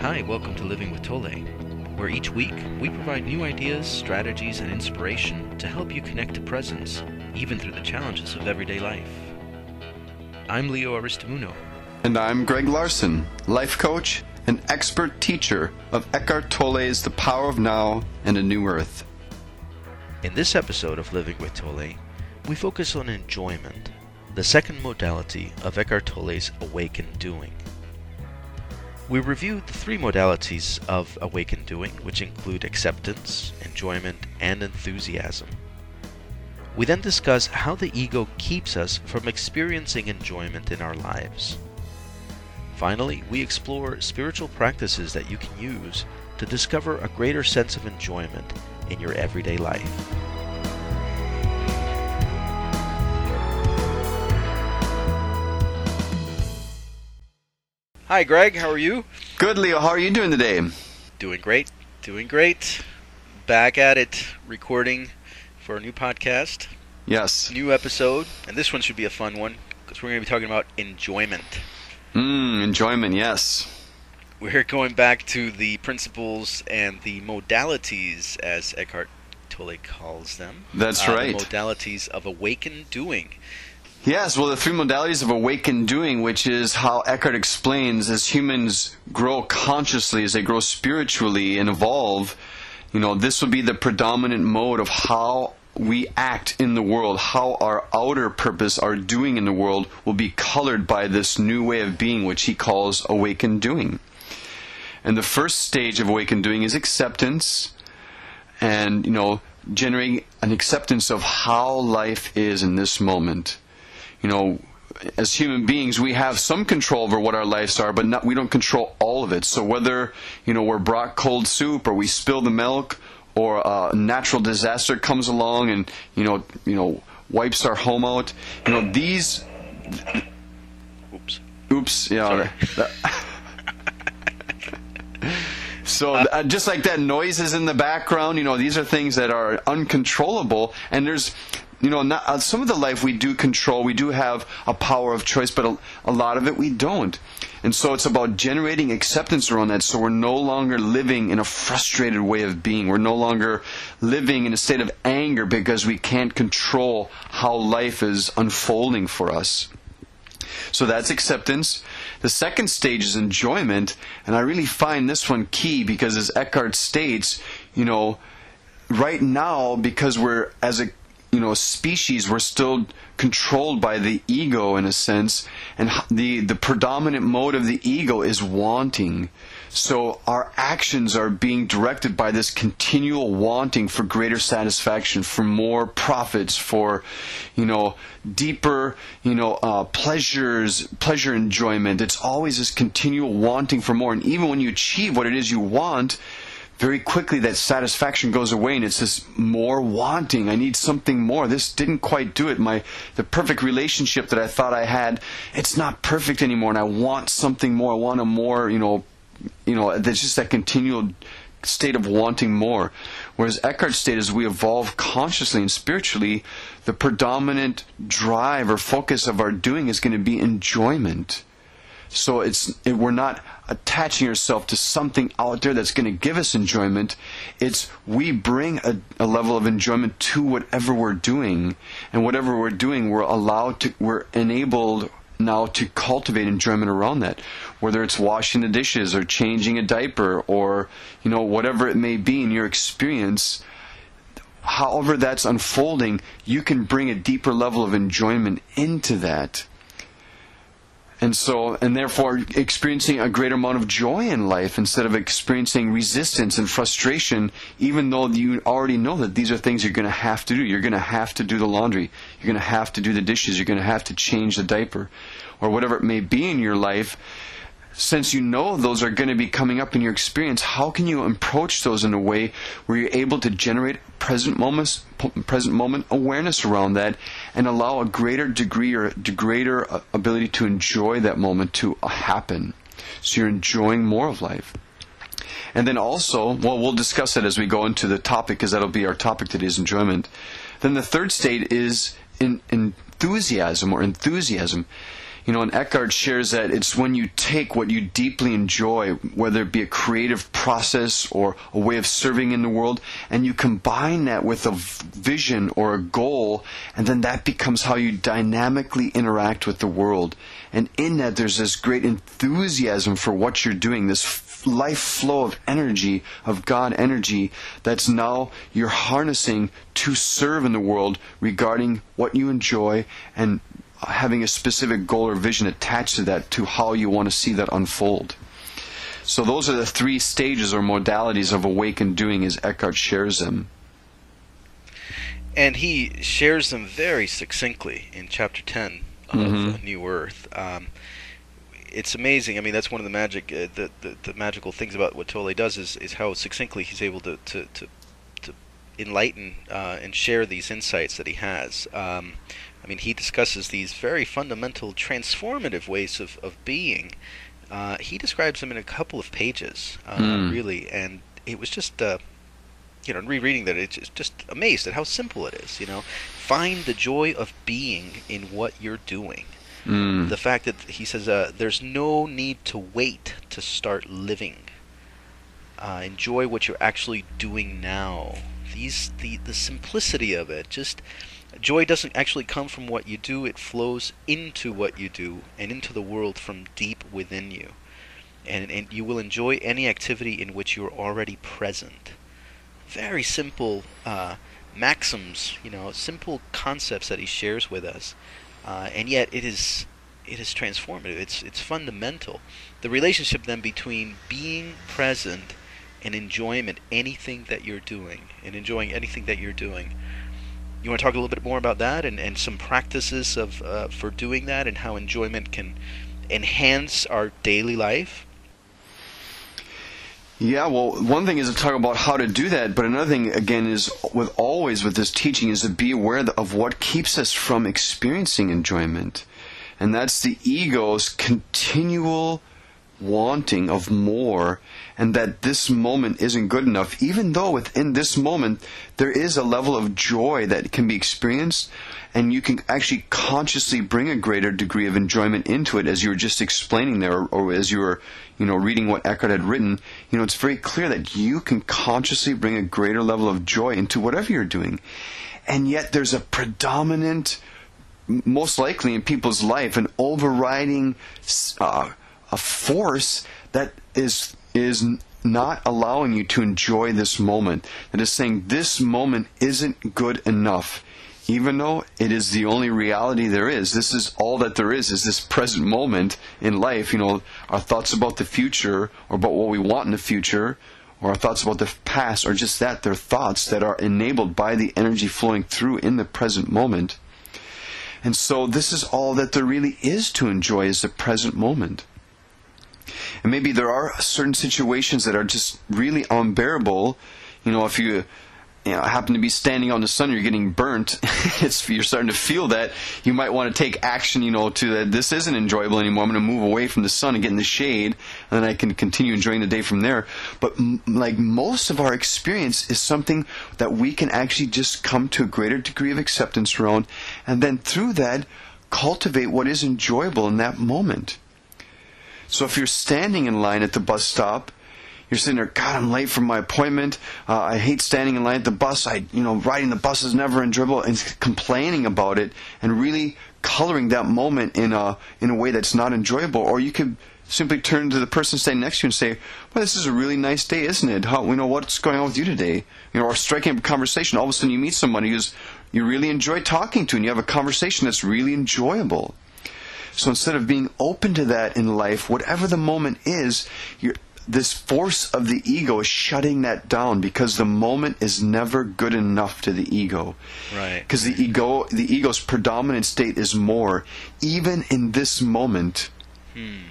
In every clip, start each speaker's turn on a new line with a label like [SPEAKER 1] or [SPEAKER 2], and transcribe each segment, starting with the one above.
[SPEAKER 1] Hi, welcome to Living with Tolle, where each week we provide new ideas, strategies, and inspiration to help you connect to presence, even through the challenges of everyday life. I'm Leo Aristimuno.
[SPEAKER 2] And I'm Greg Larson, life coach and expert teacher of Eckhart Tolle's The Power of Now and a New Earth.
[SPEAKER 1] In this episode of Living with Tolle, we focus on enjoyment, the second modality of Eckhart Tolle's awakened doing. We reviewed the three modalities of awakened doing, which include acceptance, enjoyment, and enthusiasm. We then discuss how the ego keeps us from experiencing enjoyment in our lives. Finally, we explore spiritual practices that you can use to discover a greater sense of enjoyment in your everyday life. Hi, Greg. How are you?
[SPEAKER 2] Good, Leo. How are you doing today?
[SPEAKER 1] Doing great. Doing great. Back at it, recording for a new podcast,
[SPEAKER 2] Yes.
[SPEAKER 1] new episode, and this one should be a fun one because we're going to be talking about enjoyment.
[SPEAKER 2] Mmm, enjoyment, yes.
[SPEAKER 1] We're going back to the principles and the modalities, as Eckhart Tolle calls them.
[SPEAKER 2] That's
[SPEAKER 1] uh,
[SPEAKER 2] right.
[SPEAKER 1] The modalities of awakened doing.
[SPEAKER 2] Yes, well, the three modalities of awakened doing, which is how Eckhart explains as humans grow consciously, as they grow spiritually and evolve, you know, this will be the predominant mode of how we act in the world, how our outer purpose, our doing in the world, will be colored by this new way of being, which he calls awakened doing. And the first stage of awakened doing is acceptance and, you know, generating an acceptance of how life is in this moment you know, as human beings, we have some control over what our lives are, but not, we don't control all of it. So whether you know we're brought cold soup, or we spill the milk, or a natural disaster comes along and you know you know wipes our home out, you know these.
[SPEAKER 1] Oops.
[SPEAKER 2] Oops, yeah. That- So uh, just like that, noises in the background. You know, these are things that are uncontrollable, and there's, you know, not, uh, some of the life we do control. We do have a power of choice, but a, a lot of it we don't. And so it's about generating acceptance around that. So we're no longer living in a frustrated way of being. We're no longer living in a state of anger because we can't control how life is unfolding for us. So that's acceptance. The second stage is enjoyment, and I really find this one key because, as Eckhart states, you know, right now because we're as a you know species we're still controlled by the ego in a sense and the the predominant mode of the ego is wanting. So our actions are being directed by this continual wanting for greater satisfaction for more profits for you know deeper you know uh, pleasures pleasure enjoyment. It's always this continual wanting for more. And even when you achieve what it is you want very quickly that satisfaction goes away and it's this more wanting. I need something more. This didn't quite do it. My the perfect relationship that i thought i had it's not perfect anymore and i want something more. I want a more you know you know there's just that continual state of wanting more. Whereas eckhart stated as we evolve consciously and spiritually the predominant drive or focus of our doing is going to be enjoyment so it's it, we're not attaching ourselves to something out there that's going to give us enjoyment. It's we bring a, a level of enjoyment to whatever we're doing, and whatever we're doing, we're allowed to, we're enabled now to cultivate enjoyment around that. Whether it's washing the dishes or changing a diaper or you know whatever it may be in your experience. However, that's unfolding, you can bring a deeper level of enjoyment into that and so and therefore experiencing a greater amount of joy in life instead of experiencing resistance and frustration even though you already know that these are things you're going to have to do. You're going to have to do the laundry. You're going to have to do the dishes. You're going to have to change the diaper or whatever it may be in your life since you know those are going to be coming up in your experience, how can you approach those in a way where you're able to generate present moments, present moment awareness around that, and allow a greater degree or greater uh, ability to enjoy that moment to uh, happen, so you're enjoying more of life. And then also, well, we'll discuss it as we go into the topic, because that'll be our topic today is enjoyment. Then the third state is in, enthusiasm or enthusiasm. You know, and Eckhart shares that it's when you take what you deeply enjoy, whether it be a creative process or a way of serving in the world, and you combine that with a vision or a goal, and then that becomes how you dynamically interact with the world. And in that, there's this great enthusiasm for what you're doing, this life flow of energy, of God energy, that's now you're harnessing to serve in the world regarding what you enjoy and having a specific goal or vision attached to that to how you want to see that unfold. So those are the three stages or modalities of awakened doing as Eckhart shares them.
[SPEAKER 1] And he shares them very succinctly in chapter 10 of
[SPEAKER 2] Mhm.
[SPEAKER 1] New Earth. Um, it's amazing. I mean, that's one of the magic, uh, the, the the magical things about what Tolle does is, is how succinctly he's able to to to, to enlighten uh, and share these insights that he has. Um, I mean, he discusses these very fundamental, transformative ways of of being. Uh, he describes them in a couple of pages, uh,
[SPEAKER 2] Hmm.
[SPEAKER 1] really, and it was just. Uh, you know, rereading that, it's just- just amazed at how simple it is. You know, find the joy of being in what you're doing.
[SPEAKER 2] Mm.
[SPEAKER 1] The fact that he says uh, there's no need to wait to start living. Uh, enjoy what you're actually doing now. These the the simplicity of it. Just joy doesn't actually come from what you do. It flows into what you do and into the world from deep within you. And and you will enjoy any activity in which you're already present. Very simple uh, maxims, you know, simple concepts that he shares with us uh, and yet it is it is transformative. It's it's fundamental. The relationship then between being present and enjoyment, anything that you're doing, and enjoying anything that you're doing. You want to talk a little bit more about that and, and some practices of uh, for doing that and how enjoyment can enhance our daily life.
[SPEAKER 2] Yeah, well, one thing is to talk about how to do that, but another thing, again, is with always with this teaching is to be aware of what keeps us from experiencing enjoyment. And that's the ego's continual wanting of more, and that this moment isn't good enough, even though within this moment there is a level of joy that can be experienced, and you can actually consciously bring a greater degree of enjoyment into it, as you were just explaining there, or, as you were, you know, reading what Eckhart had written. You know, it's very clear that you can consciously bring a greater level of joy into whatever you're doing, and yet there's a predominant most likely in people's life an overriding uh, a force that is is not allowing you to enjoy this moment. That is saying this moment isn't good enough. Even though it is the only reality there is this is all that there is is this present moment in life. You know our thoughts about the future or about what we want in the future or our thoughts about the past are just that they're thoughts that are enabled by the energy flowing through in the present moment. And so this is all that there really is to enjoy is the present moment. And maybe there are certain situations that are just really unbearable. You know, if you, you know, happen to be standing in the sun, you're getting burnt. you're starting to feel that. You might want to take action. You know, to that this isn't enjoyable anymore. I'm going to move away from the sun and get in the shade, and then I can continue enjoying the day from there. But m- like most of our experience is something that we can actually just come to a greater degree of acceptance around, and then through that cultivate what is enjoyable in that moment. So if you're standing in line at the bus stop, you're sitting there, God, I'm late for my appointment. Uh, I hate standing in line at the bus. I, you know, riding the bus is never enjoyable, and complaining about it, and really coloring that moment in a in a way that's not enjoyable. Or you could simply turn to the person standing next to you and say, "Well, this is a really nice day, isn't it? How, you know, what's going on with you today? You know, or striking up a conversation. All of a sudden, you meet somebody who's you really enjoy talking to, and you have a conversation that's really enjoyable. So instead of being open to that in life, whatever the moment is, you're, this force of the ego is shutting that down because the moment is never good enough to the ego.
[SPEAKER 1] Right.
[SPEAKER 2] Because the ego, the ego's predominant state is more, even in this moment. Hmm.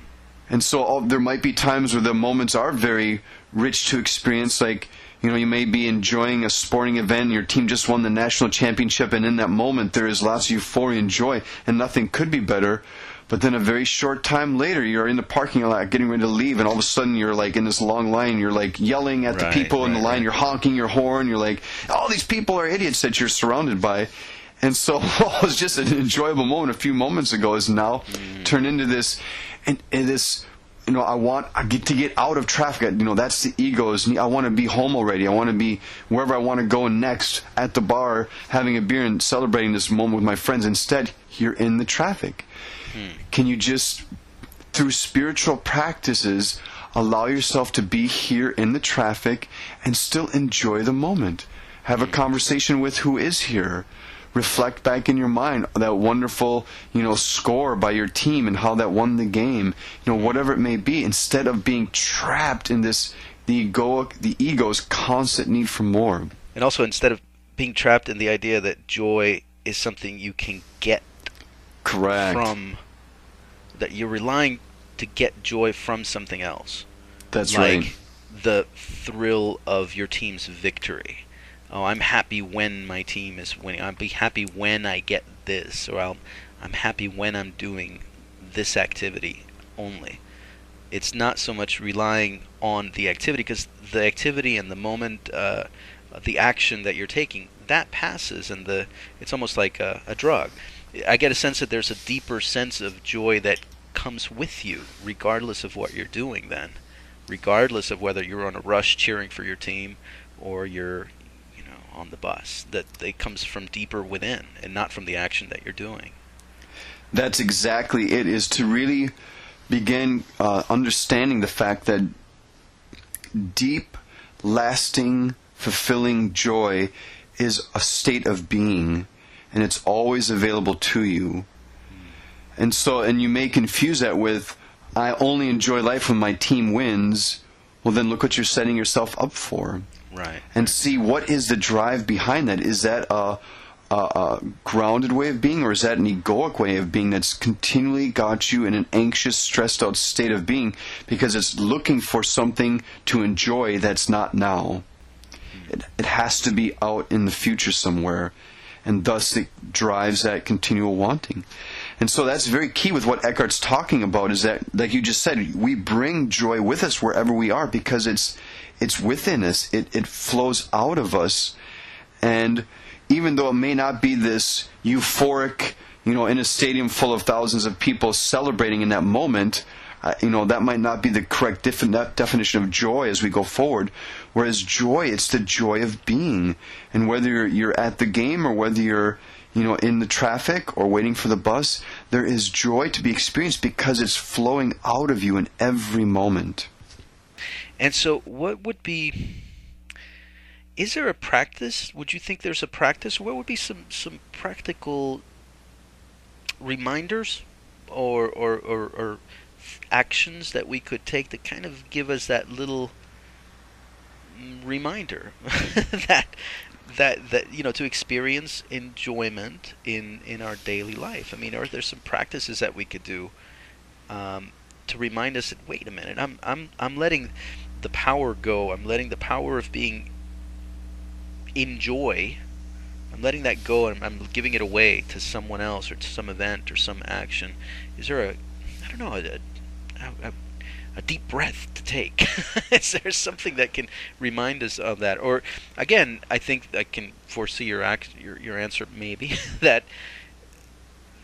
[SPEAKER 2] And so all, there might be times where the moments are very rich to experience, like you know, you may be enjoying a sporting event, and your team just won the national championship, and in that moment there is lots of euphoria and joy, and nothing could be better. But then a very short time later, you're in the parking lot getting ready to leave, and all of a sudden you're like in this long line. You're like yelling at
[SPEAKER 1] Right,
[SPEAKER 2] the people in the line.
[SPEAKER 1] right.
[SPEAKER 2] You're honking your horn. You're like, all these people are idiots that you're surrounded by. And so what was just an enjoyable moment a few moments ago is now mm. turned into this, and, and this you know, I want I get to get out of traffic. You know, that's the ego's. I want to be home already. I want to be wherever I want to go next at the bar, having a beer and celebrating this moment with my friends. Instead, you're in the traffic. Hmm. Can you just, through spiritual practices, allow yourself to be here in the traffic and still enjoy the moment? Have a hmm. conversation with who is here reflect back in your mind that wonderful, you know, score by your team and how that won the game, you know, whatever it may be, instead of being trapped in this the egoic, the ego's constant need for more.
[SPEAKER 1] And also, instead of being trapped in the idea that joy is something you can get
[SPEAKER 2] correct
[SPEAKER 1] from that you're relying to get joy from something else.
[SPEAKER 2] That's
[SPEAKER 1] like
[SPEAKER 2] right.
[SPEAKER 1] The thrill of your team's victory oh, I'm happy when my team is winning. I'll be happy when I get this, or I'll, I'm happy when I'm doing this activity only. It's not so much relying on the activity because the activity and the moment, uh, the action that you're taking, that passes, and the it's almost like a, a drug. I get a sense that there's a deeper sense of joy that comes with you, regardless of what you're doing. Then, regardless of whether you're on a rush cheering for your team or you're you know, on the bus. That it comes from deeper within and not from the action that you're doing.
[SPEAKER 2] That's exactly it. Is to really begin uh, understanding the fact that deep, lasting, fulfilling joy is a state of being, and it's always available to you. And so, and you may confuse that with, I only enjoy life when my team wins. Well, then look what you're setting yourself up for.
[SPEAKER 1] Right.
[SPEAKER 2] And see what is the drive behind that. Is that a, a, a, grounded way of being, or is that an egoic way of being that's continually got you in an anxious, stressed out state of being because it's looking for something to enjoy that's not now? It, it has to be out in the future somewhere, and thus it drives that continual wanting. And so that's very key with what Eckhart's talking about is that, like you just said, we bring joy with us wherever we are because it's it's within us. It, it flows out of us. And even though it may not be this euphoric, you know, in a stadium full of thousands of people celebrating in that moment, Uh, you know, that might not be the correct defi- definition of joy as we go forward. Whereas joy, it's the joy of being. And whether you're, you're at the game or whether you're, you know, in the traffic or waiting for the bus, there is joy to be experienced because it's flowing out of you in every moment.
[SPEAKER 1] And so, what would be? Is there a practice? Would you think there's a practice? What would be some some practical reminders, or or or, or actions that we could take to kind of give us that little reminder that that that you know to experience enjoyment in in our daily life. I mean, are there some practices that we could do um, to remind us that wait a minute, I'm I'm I'm letting the power go. I'm letting the power of being in joy. I'm letting that go and I'm giving it away to someone else or to some event or some action. Is there a, I don't know, a, a, a deep breath to take? Is there something that can remind us of that? Or again, I think I can foresee your act, your your answer maybe that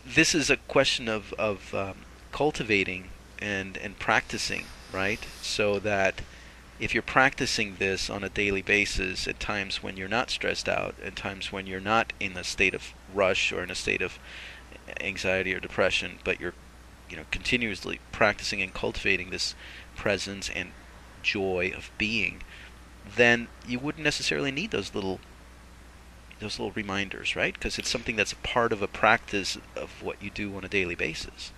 [SPEAKER 1] this is a question of of um, cultivating and and practicing, right? So that if you're practicing this on a daily basis at times when you're not stressed out, at times when you're not in a state of rush or in a state of anxiety or depression, but you're you know continuously practicing and cultivating this presence and joy of being, then you wouldn't necessarily need those little those little reminders, right? Because it's something that's a part of a practice of what you do on a daily basis.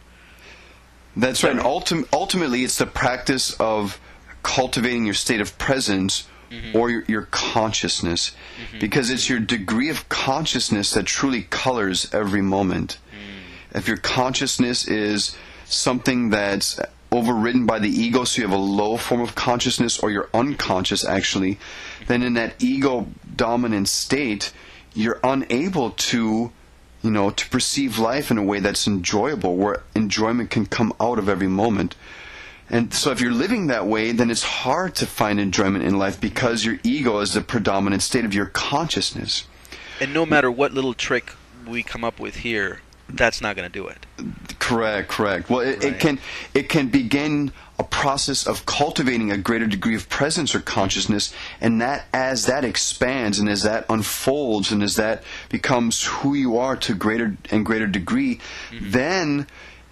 [SPEAKER 2] That's right. Ultim- ultimately, it's the practice of cultivating your state of presence mm-hmm. or your, your consciousness mm-hmm. because it's your degree of consciousness that truly colors every moment. If your consciousness is something that's overridden by the ego, so you have a low form of consciousness or you're unconscious actually, then in that ego dominant state, you're unable to you know, to perceive life in a way that's enjoyable, where enjoyment can come out of every moment. And so if you're living that way, then it's hard to find enjoyment in life because your ego is the predominant state of your consciousness.
[SPEAKER 1] And no matter what little trick we come up with here, that's not going to do it.
[SPEAKER 2] Correct, correct. Well, it,
[SPEAKER 1] Right.
[SPEAKER 2] it can it can begin a process of cultivating a greater degree of presence or consciousness, and that as that expands and as that unfolds and as that becomes who you are to greater and greater degree, mm-hmm. then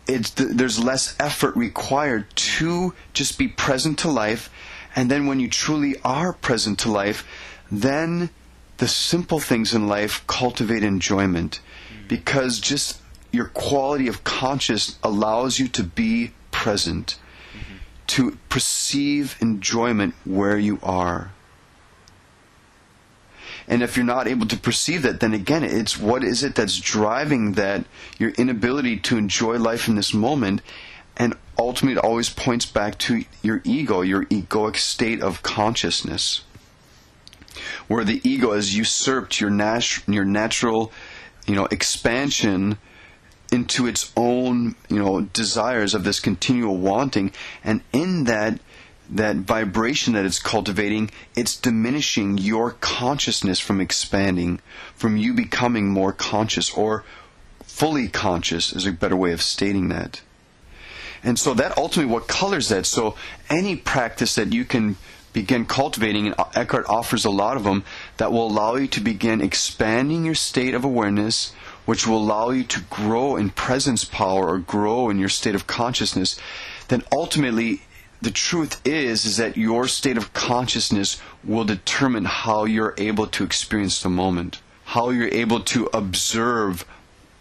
[SPEAKER 2] it's th- there's less effort required to just be present to life, and then when you truly are present to life, then the simple things in life cultivate enjoyment mm-hmm. because just your quality of conscious allows you to be present to perceive enjoyment where you are. And if you're not able to perceive that then again it's what is it that's driving that your inability to enjoy life in this moment and ultimately it always points back to your ego your egoic state of consciousness where the ego has usurped your nat- your natural you know expansion into its own you know desires of this continual wanting and in that that vibration that it's cultivating it's diminishing your consciousness from expanding from you becoming more conscious or fully conscious is a better way of stating that and so that ultimately what colors that. So any practice that you can begin cultivating, and Eckhart offers a lot of them, that will allow you to begin expanding your state of awareness, which will allow you to grow in presence power or grow in your state of consciousness, then ultimately the truth is is that your state of consciousness will determine how you're able to experience the moment, how you're able to observe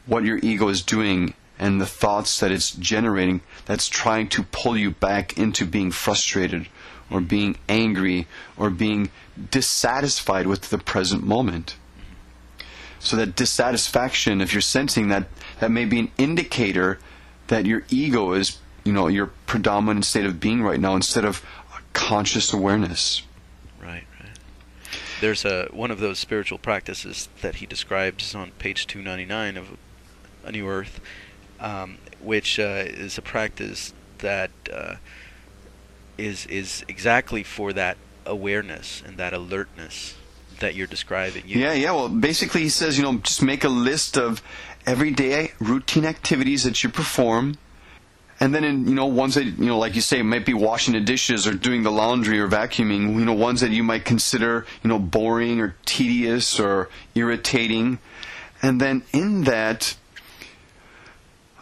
[SPEAKER 2] what your ego is doing and the thoughts that it's generating that's trying to pull you back into being frustrated or being angry or being dissatisfied with the present moment. So that dissatisfaction, if you're sensing that, that may be an indicator that your ego is, you know, your predominant state of being right now instead of conscious awareness.
[SPEAKER 1] Right, right. There's a one of those spiritual practices that he describes on page 299 of A New Earth, um, which uh, is a practice that uh, is is exactly for that awareness and that alertness that you're describing. You,
[SPEAKER 2] Yeah, yeah. Well, basically, he says, you know, just make a list of everyday routine activities that you perform, and then in you know ones that you know, like you say, might be washing the dishes or doing the laundry or vacuuming. You know, ones that you might consider you know boring or tedious or irritating, and then in that,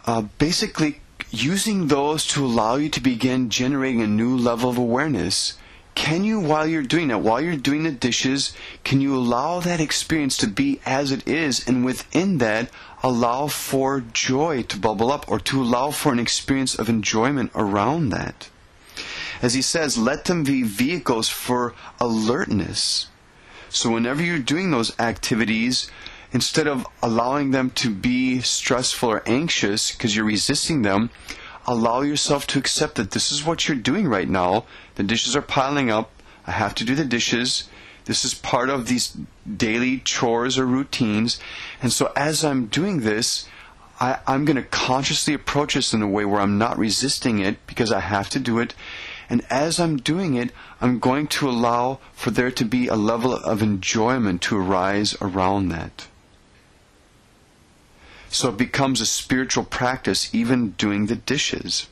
[SPEAKER 2] uh, basically using those to allow you to begin generating a new level of awareness. Can you, while you're doing that, while you're doing the dishes, can you allow that experience to be as it is, and within that, allow for joy to bubble up, or to allow for an experience of enjoyment around that? As he says, let them be vehicles for alertness. So whenever you're doing those activities, instead of allowing them to be stressful or anxious because you're resisting them, allow yourself to accept that this is what you're doing right now. The dishes are piling up. I have to do the dishes. This is part of these daily chores or routines. And so as I'm doing this, I, I'm going to consciously approach this in a way where I'm not resisting it because I have to do it. And as I'm doing it, I'm going to allow for there to be a level of enjoyment to arise around that. So it becomes a spiritual practice, even doing the dishes.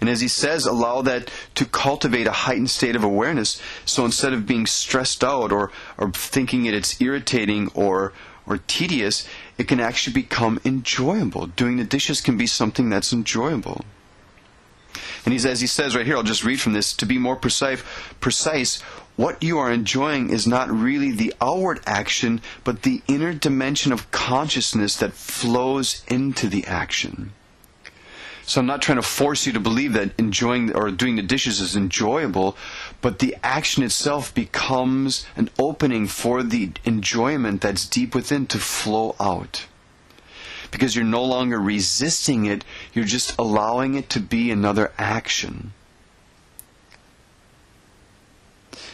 [SPEAKER 2] And as he says, allow that to cultivate a heightened state of awareness. So instead of being stressed out or, or thinking it it's irritating or, or tedious, it can actually become enjoyable. Doing the dishes can be something that's enjoyable. And he's, as he says right here, I'll just read from this, to be more precise, precise, what you are enjoying is not really the outward action, but the inner dimension of consciousness that flows into the action. So I'm not trying to force you to believe that enjoying or doing the dishes is enjoyable, but the action itself becomes an opening for the enjoyment that's deep within to flow out. Because you're no longer resisting it, you're just allowing it to be another action.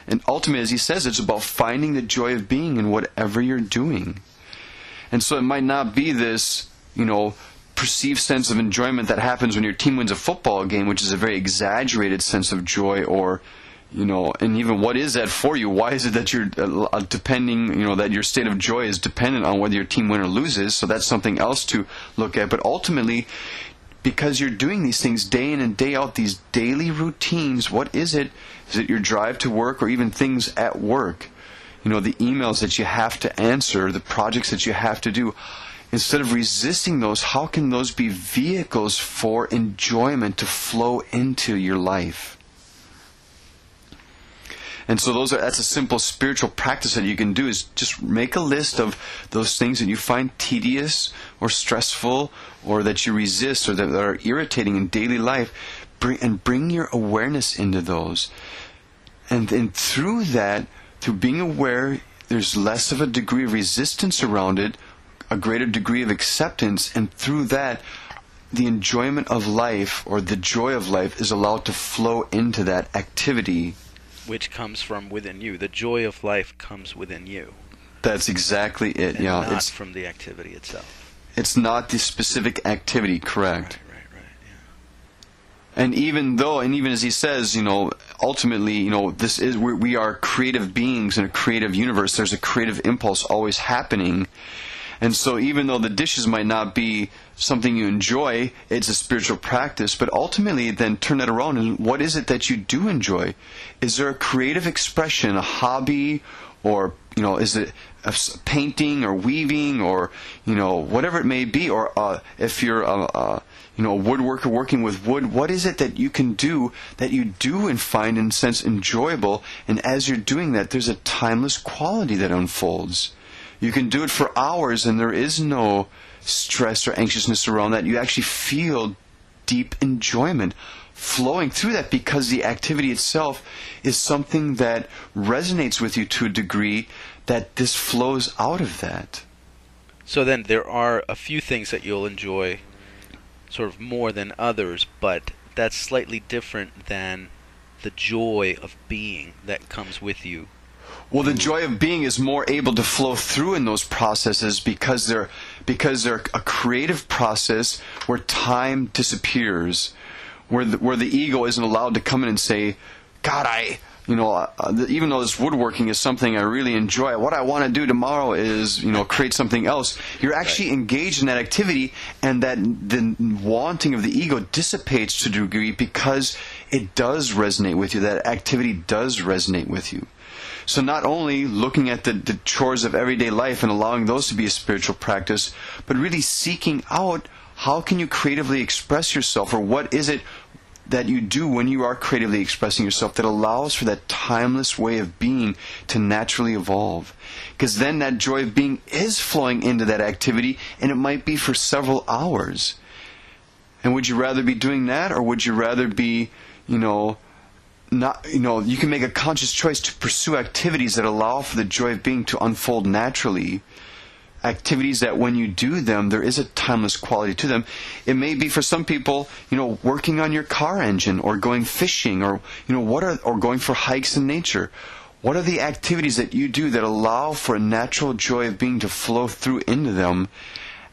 [SPEAKER 2] And ultimately, as he says, it's about finding the joy of being in whatever you're doing. And so it might not be this, you know, perceived sense of enjoyment that happens when your team wins a football game, which is a very exaggerated sense of joy or, you know, and even what is that for you? Why is it that you're uh, uh, depending, you know, that your state of joy is dependent on whether your team wins or loses? So that's something else to look at. But ultimately, because you're doing these things day in and day out, these daily routines, what is it? Is it your drive to work or even things at work? You know, the emails that you have to answer, the projects that you have to do. Instead of resisting those, how can those be vehicles for enjoyment to flow into your life? And so those are that's a simple spiritual practice that you can do is just make a list of those things that you find tedious or stressful or that you resist or that, that are irritating in daily life. Bring, and bring your awareness into those. And then through that, through being aware, there's less of a degree of resistance around it, a greater degree of acceptance, and through that, the enjoyment of life or the joy of life is allowed to flow into that activity
[SPEAKER 1] which comes from within you. The joy of life comes within you.
[SPEAKER 2] That's exactly it.
[SPEAKER 1] And
[SPEAKER 2] yeah,
[SPEAKER 1] not
[SPEAKER 2] it's
[SPEAKER 1] from the activity itself.
[SPEAKER 2] It's not the specific activity, correct?
[SPEAKER 1] Right, right, right. Yeah.
[SPEAKER 2] And even though, and even as he says, you know, ultimately, you know, this is we we are creative beings in a creative universe. There's a creative impulse always happening, and so even though the dishes might not be something you enjoy, it's a spiritual practice. But ultimately, then turn that around and what is it that you do enjoy? Is there a creative expression, a hobby, or you know, is it painting or weaving or you know whatever it may be? Or uh, if you're a, a you know a woodworker working with wood, what is it that you can do that you do and find in a sense enjoyable? And as you're doing that, there's a timeless quality that unfolds. You can do it for hours and there is no stress or anxiousness around that. You actually feel deep enjoyment flowing through that because the activity itself is something that resonates with you to a degree that this flows out of that.
[SPEAKER 1] So then there are a few things that you'll enjoy sort of more than others, but that's slightly different than the joy of being that comes with you
[SPEAKER 2] well, the joy of being is more able to flow through in those processes because they're because they're a creative process where time disappears, where the, where the ego isn't allowed to come in and say, "God, I." You know, uh, even though this woodworking is something I really enjoy, what I want to do tomorrow is, you know, create something else. You're actually right. engaged in that activity, and that the wanting of the ego dissipates to a degree because it does resonate with you. That activity does resonate with you. So not only looking at the, the chores of everyday life and allowing those to be a spiritual practice, but really seeking out how can you creatively express yourself or what is it that you do when you are creatively expressing yourself that allows for that timeless way of being to naturally evolve. Because then that joy of being is flowing into that activity and it might be for several hours. And would you rather be doing that or would you rather be, you know, not you know you can make a conscious choice to pursue activities that allow for the joy of being to unfold naturally. Activities that when you do them there is a timeless quality to them. It may be for some people you know working on your car engine or going fishing or you know what are or going for hikes in nature. What are the activities that you do that allow for a natural joy of being to flow through into them?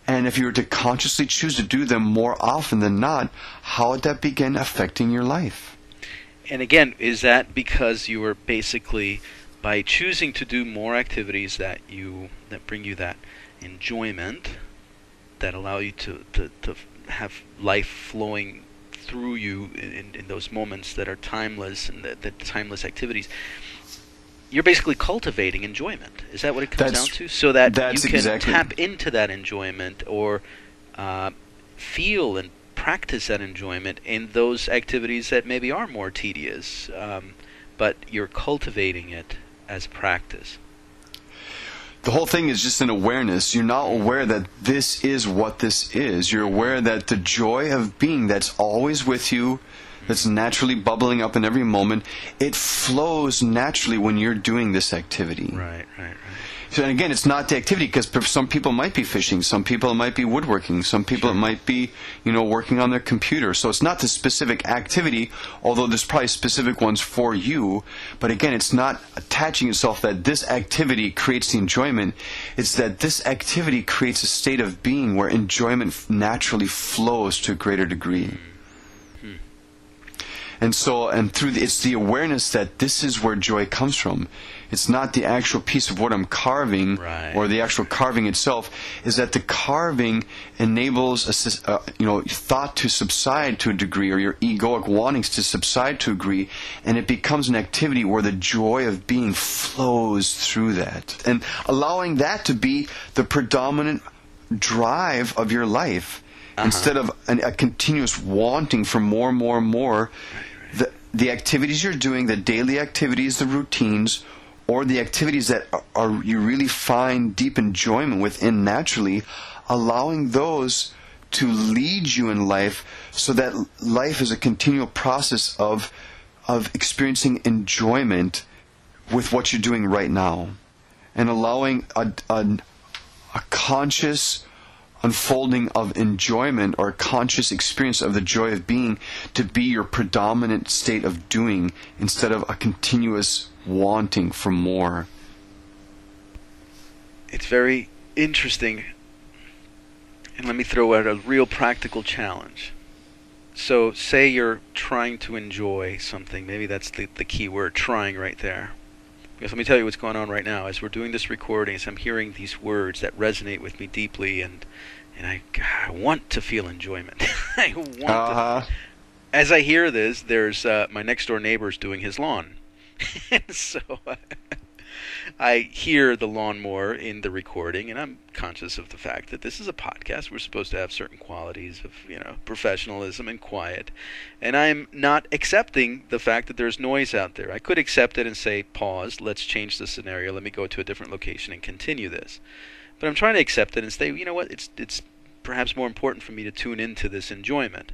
[SPEAKER 2] And if you were to consciously choose to do them more often than not how would that begin affecting your life
[SPEAKER 1] and again, is that because you were basically by choosing to do more activities that you that bring you that enjoyment that allow you to, to, to have life flowing through you in, in those moments that are timeless and the, the timeless activities you're basically cultivating enjoyment is that what it comes
[SPEAKER 2] that's,
[SPEAKER 1] down to so that you can
[SPEAKER 2] exactly.
[SPEAKER 1] tap into that enjoyment or uh, feel and practice that enjoyment in those activities that maybe are more tedious, um, but you're cultivating it as practice.
[SPEAKER 2] The whole thing is just an awareness. You're not aware that this is what this is. You're aware that the joy of being that's always with you, that's naturally bubbling up in every moment, it flows naturally when you're doing this activity.
[SPEAKER 1] Right, right, right.
[SPEAKER 2] So, and again, it's not the activity because some people might be fishing, some people it might be woodworking, some people sure. it might be, you know, working on their computer. So it's not the specific activity, although there's probably specific ones for you. But again, it's not attaching itself that this activity creates the enjoyment. It's that this activity creates a state of being where enjoyment naturally flows to a greater degree. Hmm. And so, and through the, it's the awareness that this is where joy comes from. It's not the actual piece of what I'm carving
[SPEAKER 1] Right.
[SPEAKER 2] or the actual carving itself. Is that the carving enables a, uh, you know thought to subside to a degree, or your egoic wantings to subside to a degree, and it becomes an activity where the joy of being flows through that, and allowing that to be the predominant drive of your life instead of an, a continuous wanting for more and more and more the, the activities you're doing the daily activities the routines or the activities that are, are you really find deep enjoyment within naturally allowing those to lead you in life so that life is a continual process of of experiencing enjoyment with what you're doing right now. And allowing a, a, a conscious unfolding of enjoyment or conscious experience of the joy of being to be your predominant state of doing instead of a continuous wanting for more.
[SPEAKER 1] It's very interesting. And let me throw out a real practical challenge. So, say you're trying to enjoy something. Maybe that's the, the key word, trying right there. Because let me tell you what's going on right now. As we're doing this recording, as I'm hearing these words that resonate with me deeply, and and I, I want to feel enjoyment. I want
[SPEAKER 2] Uh-huh.
[SPEAKER 1] as I hear this, there's uh, my next door neighbor's doing his lawn, and so I hear the lawnmower in the recording, and I'm conscious of the fact that this is a podcast. We're supposed to have certain qualities of you know professionalism and quiet, and I'm not accepting the fact that there's noise out there. I could accept it and say pause. Let's change the scenario. Let me go to a different location and continue this. But I'm trying to accept it and say, you know what? It's it's perhaps more important for me to tune into this enjoyment.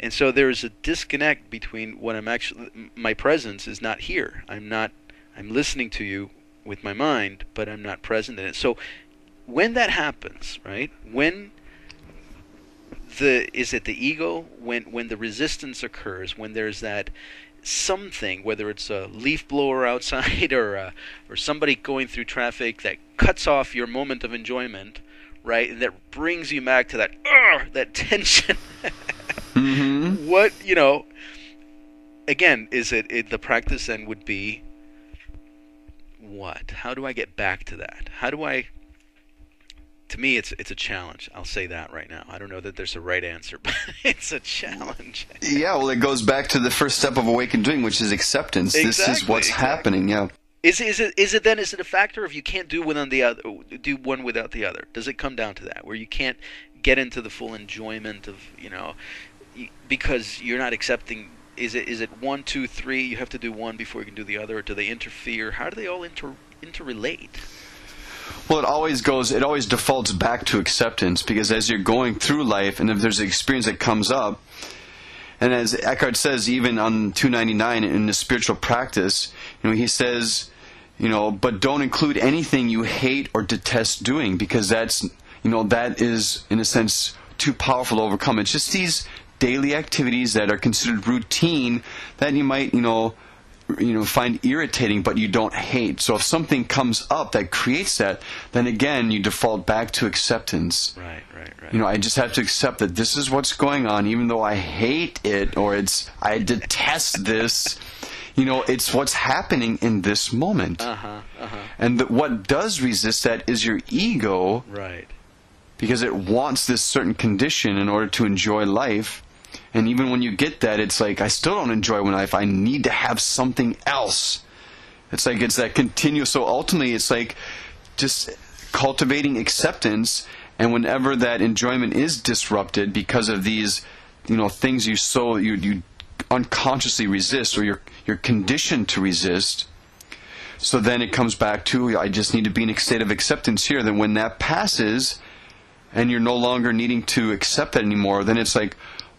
[SPEAKER 1] And so there's a disconnect between what I'm actually my presence is not here. I'm not I'm listening to you with my mind, but I'm not present in it. So when that happens, right? When the is it the ego when when the resistance occurs, when there's that something, whether it's a leaf blower outside or uh, or somebody going through traffic that cuts off your moment of enjoyment, right? And that brings you back to that that tension.
[SPEAKER 2] Mm-hmm.
[SPEAKER 1] what you know? Again, is it, it the practice then would be what? How do I get back to that? How do I? To me, it's it's a challenge. I'll say that right now. I don't know that there's a right answer, but it's a challenge.
[SPEAKER 2] Yeah, well, it goes back to the first step of awakened doing, which is acceptance. this is what's
[SPEAKER 1] exactly.
[SPEAKER 2] happening. Yeah.
[SPEAKER 1] Is is it is it then is it a factor of you can't do one on the other do one without the other? Does it come down to that where you can't get into the full enjoyment of you know because you're not accepting? Is it is it one two three? You have to do one before you can do the other, or do they interfere? How do they all inter interrelate?
[SPEAKER 2] Well, it always goes, it always defaults back to acceptance because as you're going through life, and if there's an experience that comes up, and as Eckhart says, even on 299 in the spiritual practice, you know, he says, you know, but don't include anything you hate or detest doing because that's, you know, that is, in a sense, too powerful to overcome. It's just these daily activities that are considered routine that you might, you know, you know find irritating but you don't hate so if something comes up that creates that then again you default back to acceptance
[SPEAKER 1] Right, right, right.
[SPEAKER 2] you know i just have to accept that this is what's going on even though i hate it or it's i detest this you know it's what's happening in this moment
[SPEAKER 1] uh huh, uh huh.
[SPEAKER 2] and that what does resist that is your ego
[SPEAKER 1] Right.
[SPEAKER 2] because it wants this certain condition in order to enjoy life. And even when you get that, it's like, I still don't enjoy when life. I need to have something else. It's like, it's that continuous. So ultimately, it's like just cultivating acceptance. And whenever that enjoyment is disrupted because of these, you know, things you so, you, you unconsciously resist or you're, you're conditioned to resist, so then it comes back to I just need to be in a state of acceptance here. Then when that passes, and you're no longer needing to accept that anymore, then it's like,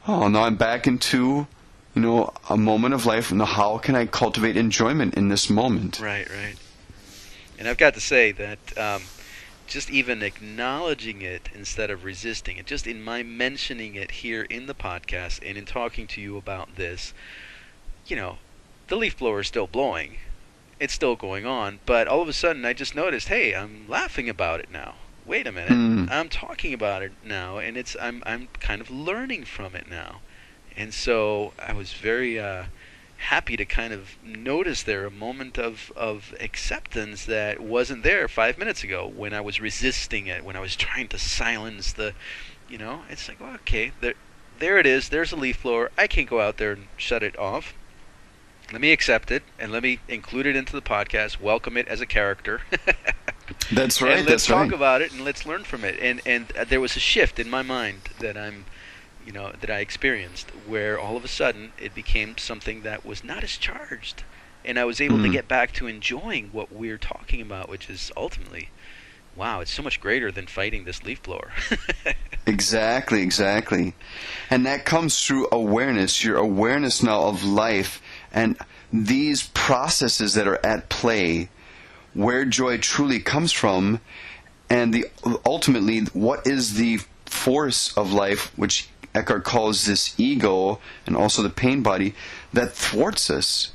[SPEAKER 2] oh, now I'm back into, you know, a moment of life. Now how can I cultivate enjoyment in this moment?
[SPEAKER 1] Right, right. And I've got to say that um, just even acknowledging it instead of resisting it, just in my mentioning it here in the podcast and in talking to you about this, you know, the leaf blower is still blowing. It's still going on, but all of a sudden I just noticed, hey, I'm laughing about it now. Wait a minute.
[SPEAKER 2] Mm.
[SPEAKER 1] I'm talking about it now and it's I'm I'm kind of learning from it now. And so I was very uh happy to kind of notice there a moment of, of acceptance that wasn't there five minutes ago when I was resisting it, when I was trying to silence the, you know, it's like, well, okay, there, there it is. There's a leaf blower. I can't go out there and shut it off. Let me accept it and let me include it into the podcast. Welcome it as a character.
[SPEAKER 2] that's right.
[SPEAKER 1] And let's
[SPEAKER 2] that's
[SPEAKER 1] talk
[SPEAKER 2] right.
[SPEAKER 1] about it and let's learn from it. And and uh, there was a shift in my mind that I'm, you know, that I experienced where all of a sudden it became something that was not as charged, and I was able to
[SPEAKER 2] Mhm.
[SPEAKER 1] get back to enjoying what we're talking about, which is ultimately, wow, it's so much greater than fighting this leaf blower.
[SPEAKER 2] Exactly, exactly. And that comes through awareness, your awareness now of life and these processes that are at play, where joy truly comes from, and the ultimately what is the force of life, which Eckhart calls this ego and also the pain body, that thwarts us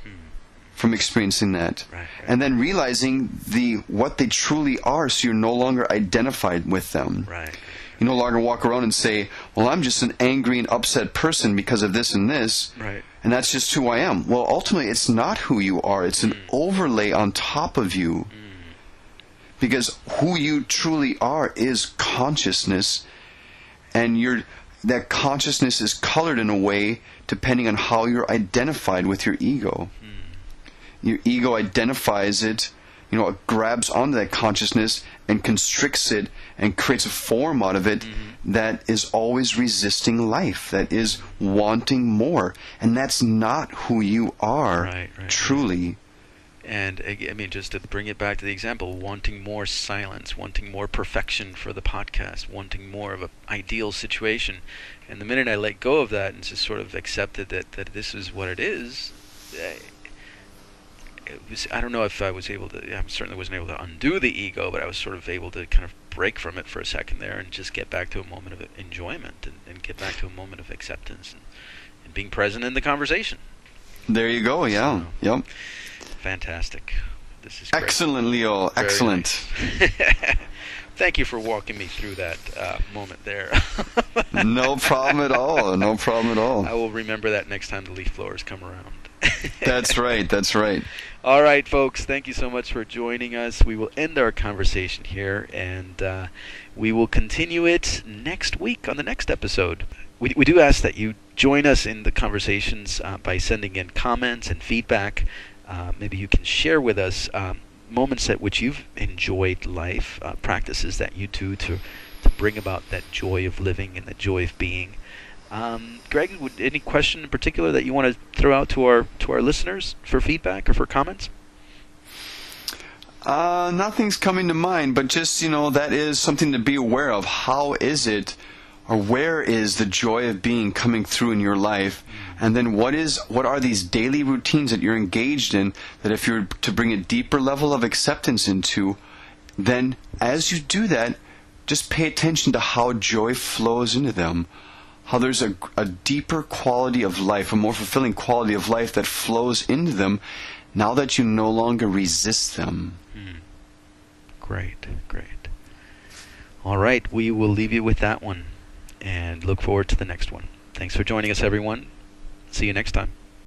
[SPEAKER 2] from experiencing that.
[SPEAKER 1] Right, right.
[SPEAKER 2] And then realizing the what they truly are so you're no longer identified with them.
[SPEAKER 1] right.
[SPEAKER 2] You no longer walk around and say, "Well, I'm just an angry and upset person because of this and this."
[SPEAKER 1] Right.
[SPEAKER 2] And that's just who I am. Well, ultimately, it's not who you are. It's an mm. overlay on top of you. Mm. Because who you truly are is consciousness, and your that consciousness is colored in a way depending on how you're identified with your ego. Mm. Your ego identifies it, you know, it grabs onto that consciousness and constricts it and creates a form out of it that is always resisting life, that is wanting more. And that's not who you are
[SPEAKER 1] Right, right.
[SPEAKER 2] truly.
[SPEAKER 1] And I mean, just to bring it back to the example, wanting more silence, wanting more perfection for the podcast, wanting more of an ideal situation. And the minute I let go of that and just sort of accepted that, that this is what it is, eh, was, I don't know if I was able to, I certainly wasn't able to undo the ego, but I was sort of able to kind of break from it for a second there and just get back to a moment of enjoyment and, and get back to a moment of acceptance and, and being present in the conversation.
[SPEAKER 2] There you go, yeah.
[SPEAKER 1] So-
[SPEAKER 2] Yep.
[SPEAKER 1] Fantastic. This is great.
[SPEAKER 2] Excellent, Leo.
[SPEAKER 1] Very
[SPEAKER 2] Excellent.
[SPEAKER 1] nice. Thank you for walking me through that uh, moment there.
[SPEAKER 2] no problem at all. No problem at all.
[SPEAKER 1] I will remember that next time the leaf blowers come around.
[SPEAKER 2] That's right. That's right.
[SPEAKER 1] All right, folks. Thank you so much for joining us. We will end our conversation here, and uh, we will continue it next week on the next episode. We, we do ask that you join us in the conversations uh, by sending in comments and feedback. Uh, maybe you can share with us um, moments at which you've enjoyed life, uh, practices that you do to to bring about that joy of living and the joy of being. Um, Greg, would, any question in particular that you want to throw out to our to our listeners for feedback or for comments?
[SPEAKER 2] Uh, nothing's coming to mind, but just, you know, that is something to be aware of. How is it, or where is the joy of being coming through in your life? And then what is, what are these daily routines that you're engaged in that if you're to bring a deeper level of acceptance into, then as you do that, just pay attention to how joy flows into them. How there's a, a deeper quality of life, a more fulfilling quality of life that flows into them now that you no longer resist them. Hmm.
[SPEAKER 1] Great, great. All right, we will leave you with that one and look forward to the next one. Thanks for joining us, everyone. See you next time.